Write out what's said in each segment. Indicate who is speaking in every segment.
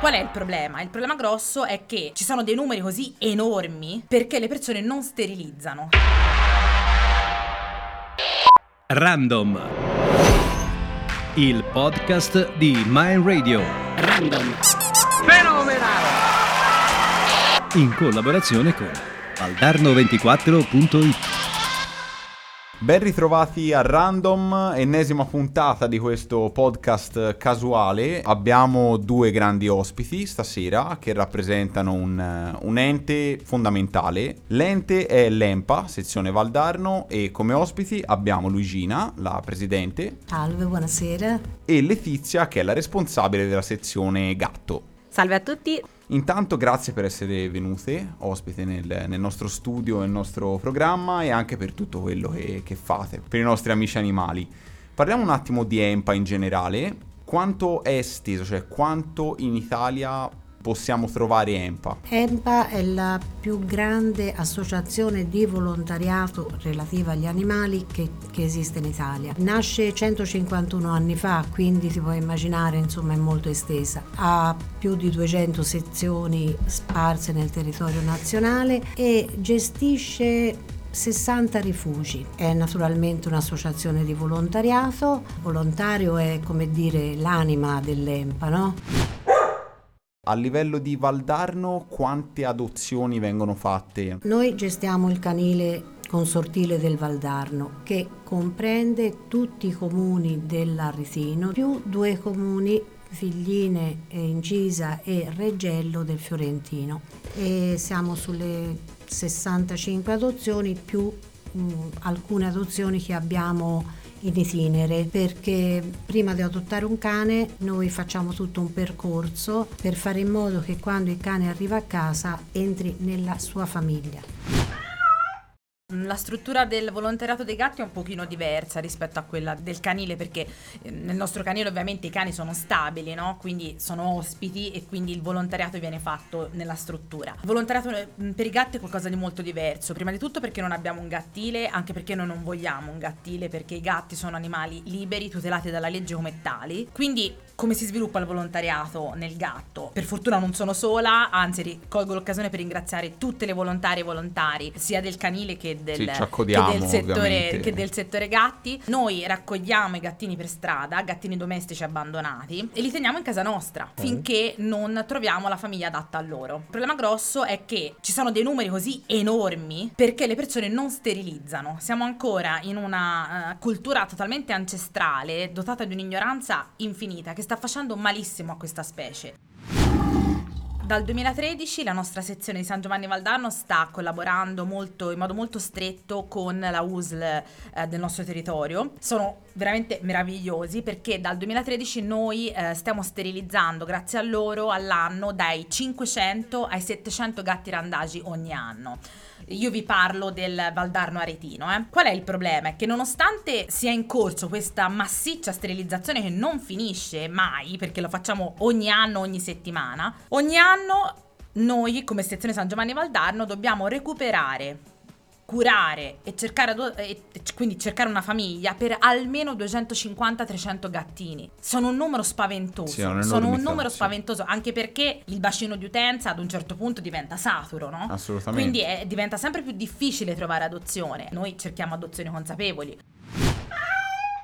Speaker 1: Qual è il problema? Il problema grosso è che ci sono dei numeri così enormi perché le persone non sterilizzano.
Speaker 2: Random. Il podcast di Mind Radio.
Speaker 3: Random.
Speaker 4: Fenomenale!
Speaker 2: In collaborazione con valdarno24.it.
Speaker 5: Ben ritrovati a Random, ennesima puntata di questo podcast casuale. Abbiamo due grandi ospiti stasera che rappresentano un, un, ente fondamentale. L'ente è l'EMPA, sezione Valdarno, e come ospiti abbiamo Luigina, la presidente.
Speaker 6: Salve, buonasera.
Speaker 5: E Letizia, che è la responsabile della sezione Gatto.
Speaker 7: Salve a tutti.
Speaker 5: Intanto grazie per essere venute ospite nel, nel, nostro studio, nel nostro programma e anche per tutto quello che, che fate, per i nostri amici animali. Parliamo un attimo di EMPA in generale. Quanto è esteso, cioè quanto in Italia possiamo trovare EMPA?
Speaker 6: EMPA è la più grande associazione di volontariato relativa agli animali che, che, esiste in Italia. Nasce 151 anni fa, quindi si può immaginare, insomma, è molto estesa. Ha più di 200 sezioni sparse nel territorio nazionale e gestisce 60 rifugi. È naturalmente un'associazione di volontariato. Volontario è come dire l'anima dell'EMPA, no?
Speaker 5: A livello di Valdarno quante adozioni vengono fatte?
Speaker 6: Noi gestiamo il canile consortile del Valdarno che comprende tutti i comuni dell'Arrisino più due comuni Figline, Incisa e Reggello del Fiorentino e siamo sulle 65 adozioni più mh, alcune adozioni che abbiamo in itinere perché prima di adottare un cane noi facciamo tutto un percorso per fare in modo che quando il cane arriva a casa entri nella sua famiglia.
Speaker 1: La struttura del volontariato dei gatti è un pochino diversa rispetto a quella del canile perché eh, nel nostro canile ovviamente i cani sono stabili, no? quindi sono ospiti e quindi il volontariato viene fatto nella struttura. Il volontariato eh, per i gatti è qualcosa di molto diverso, prima di tutto perché non abbiamo un gattile, anche perché noi non vogliamo un gattile perché i gatti sono animali liberi, tutelati dalla legge come tali, quindi come si sviluppa il volontariato nel gatto? Per fortuna non sono sola, anzi colgo l'occasione per ringraziare tutte le volontarie e volontari, sia del canile che del,
Speaker 5: sì,
Speaker 1: che del, settore, che del settore gatti. Noi raccogliamo i gattini per strada, gattini domestici abbandonati, e li teniamo in casa nostra mm. finché non troviamo la famiglia adatta a loro. Il problema grosso è che ci sono dei numeri così enormi perché le persone non sterilizzano. Siamo ancora in una uh, cultura totalmente ancestrale, dotata di un'ignoranza infinita, che sta facendo malissimo a questa specie. Dal 2013 la nostra sezione di San Giovanni Valdarno sta collaborando molto, in modo molto stretto con la USL eh, del nostro territorio. Sono veramente meravigliosi perché dal 2013 noi eh, stiamo sterilizzando grazie a loro all'anno dai 500 ai 700 gatti randagi ogni anno io vi parlo del Valdarno Aretino. Eh. Qual è il problema? È che nonostante sia in corso questa massiccia sterilizzazione che non finisce mai, perché lo facciamo ogni anno, ogni settimana, ogni anno noi come sezione San Giovanni Valdarno dobbiamo recuperare curare e cercare, adu- e quindi cercare una famiglia per almeno 250-300 gattini. Sono un numero spaventoso. Sì, sono un numero spaventoso anche perché il bacino di utenza ad un certo punto diventa saturo, no?
Speaker 5: Assolutamente.
Speaker 1: Quindi è, diventa sempre più difficile trovare adozione. Noi cerchiamo adozioni consapevoli.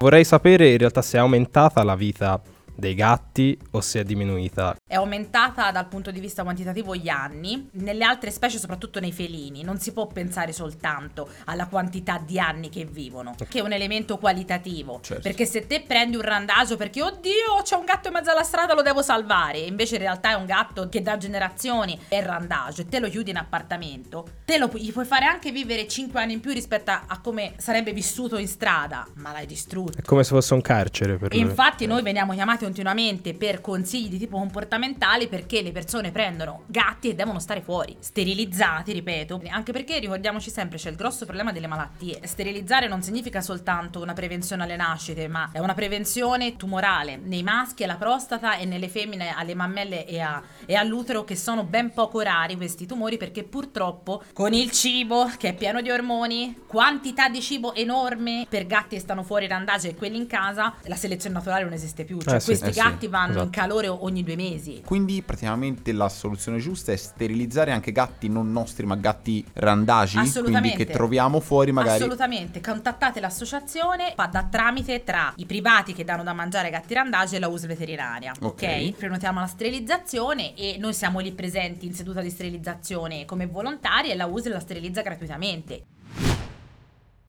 Speaker 8: Vorrei sapere in realtà se è aumentata la vita dei gatti o se è diminuita?
Speaker 1: È aumentata dal punto di vista quantitativo gli anni, nelle altre specie, soprattutto nei felini, non si può pensare soltanto alla quantità di anni che vivono, che è un elemento qualitativo. Certo. Perché se te prendi un randagio perché oddio c'è un gatto in mezzo alla strada lo devo salvare, invece in realtà è un gatto che da generazioni è randagio e te lo chiudi in appartamento, te lo gli puoi fare anche vivere 5 anni in più rispetto a, a come sarebbe vissuto in strada, ma l'hai distrutto.
Speaker 8: È come se fosse un carcere per
Speaker 1: e lui. Infatti noi veniamo chiamati continuamente per consigli di tipo comportamentali perché le persone prendono gatti e devono stare fuori, sterilizzati, ripeto, anche perché ricordiamoci sempre c'è il grosso problema delle malattie. Sterilizzare non significa soltanto una prevenzione alle nascite, ma è una prevenzione tumorale nei maschi alla prostata e nelle femmine alle mammelle e, a, e all'utero che sono ben poco rari questi tumori perché purtroppo con il cibo che è pieno di ormoni, quantità di cibo enorme per gatti che stanno fuori randaggi e quelli in casa, la selezione naturale non esiste più, cioè eh, questi
Speaker 8: Eh sì,
Speaker 1: gatti vanno in
Speaker 8: esatto.
Speaker 1: calore ogni due mesi.
Speaker 5: Quindi praticamente la soluzione giusta è sterilizzare anche gatti non nostri, ma gatti randagi, quindi che troviamo fuori magari.
Speaker 1: Assolutamente, contattate l'associazione, fa da tramite tra i privati che danno da mangiare ai gatti randagi e la USL veterinaria.
Speaker 5: Ok.
Speaker 1: Ok? Prenotiamo la sterilizzazione e noi siamo lì presenti in seduta di sterilizzazione come volontari e la USL la sterilizza gratuitamente.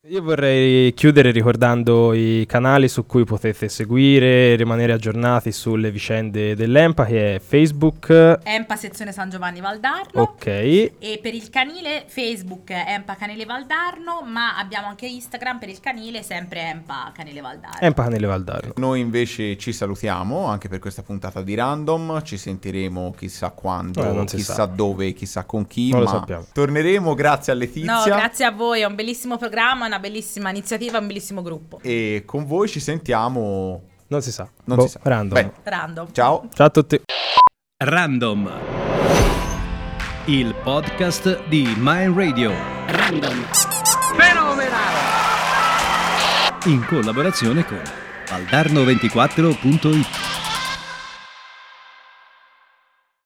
Speaker 8: Io vorrei chiudere ricordando i canali su cui potete seguire e rimanere aggiornati sulle vicende dell'EMPA che è Facebook,
Speaker 1: Empa sezione San Giovanni Valdarno.
Speaker 8: ok,
Speaker 1: E per il canile Facebook Empa Canile Valdarno, ma abbiamo anche Instagram per il canile sempre Empa Canile Valdarno.
Speaker 8: EMPA Canile Valdarno.
Speaker 5: Noi invece ci salutiamo anche per questa puntata di Random, ci sentiremo chissà quando,
Speaker 8: Eh, si
Speaker 5: chissà
Speaker 8: sa.
Speaker 5: dove, chissà con chi,
Speaker 8: Non lo
Speaker 5: ma
Speaker 8: sappiamo.
Speaker 5: torneremo grazie a Letizia
Speaker 1: No, grazie a voi, è un bellissimo programma, una bellissima iniziativa, un bellissimo gruppo.
Speaker 5: e con voi ci sentiamo
Speaker 8: Non si sa.
Speaker 5: Non
Speaker 8: Boh,
Speaker 5: si sa.
Speaker 8: Random.
Speaker 5: Beh,
Speaker 1: Random.
Speaker 5: ciao.
Speaker 8: Ciao a tutti.
Speaker 2: Random. Il podcast di Mind Radio.
Speaker 4: Fenomenale!
Speaker 2: In collaborazione con Valdarno24.it.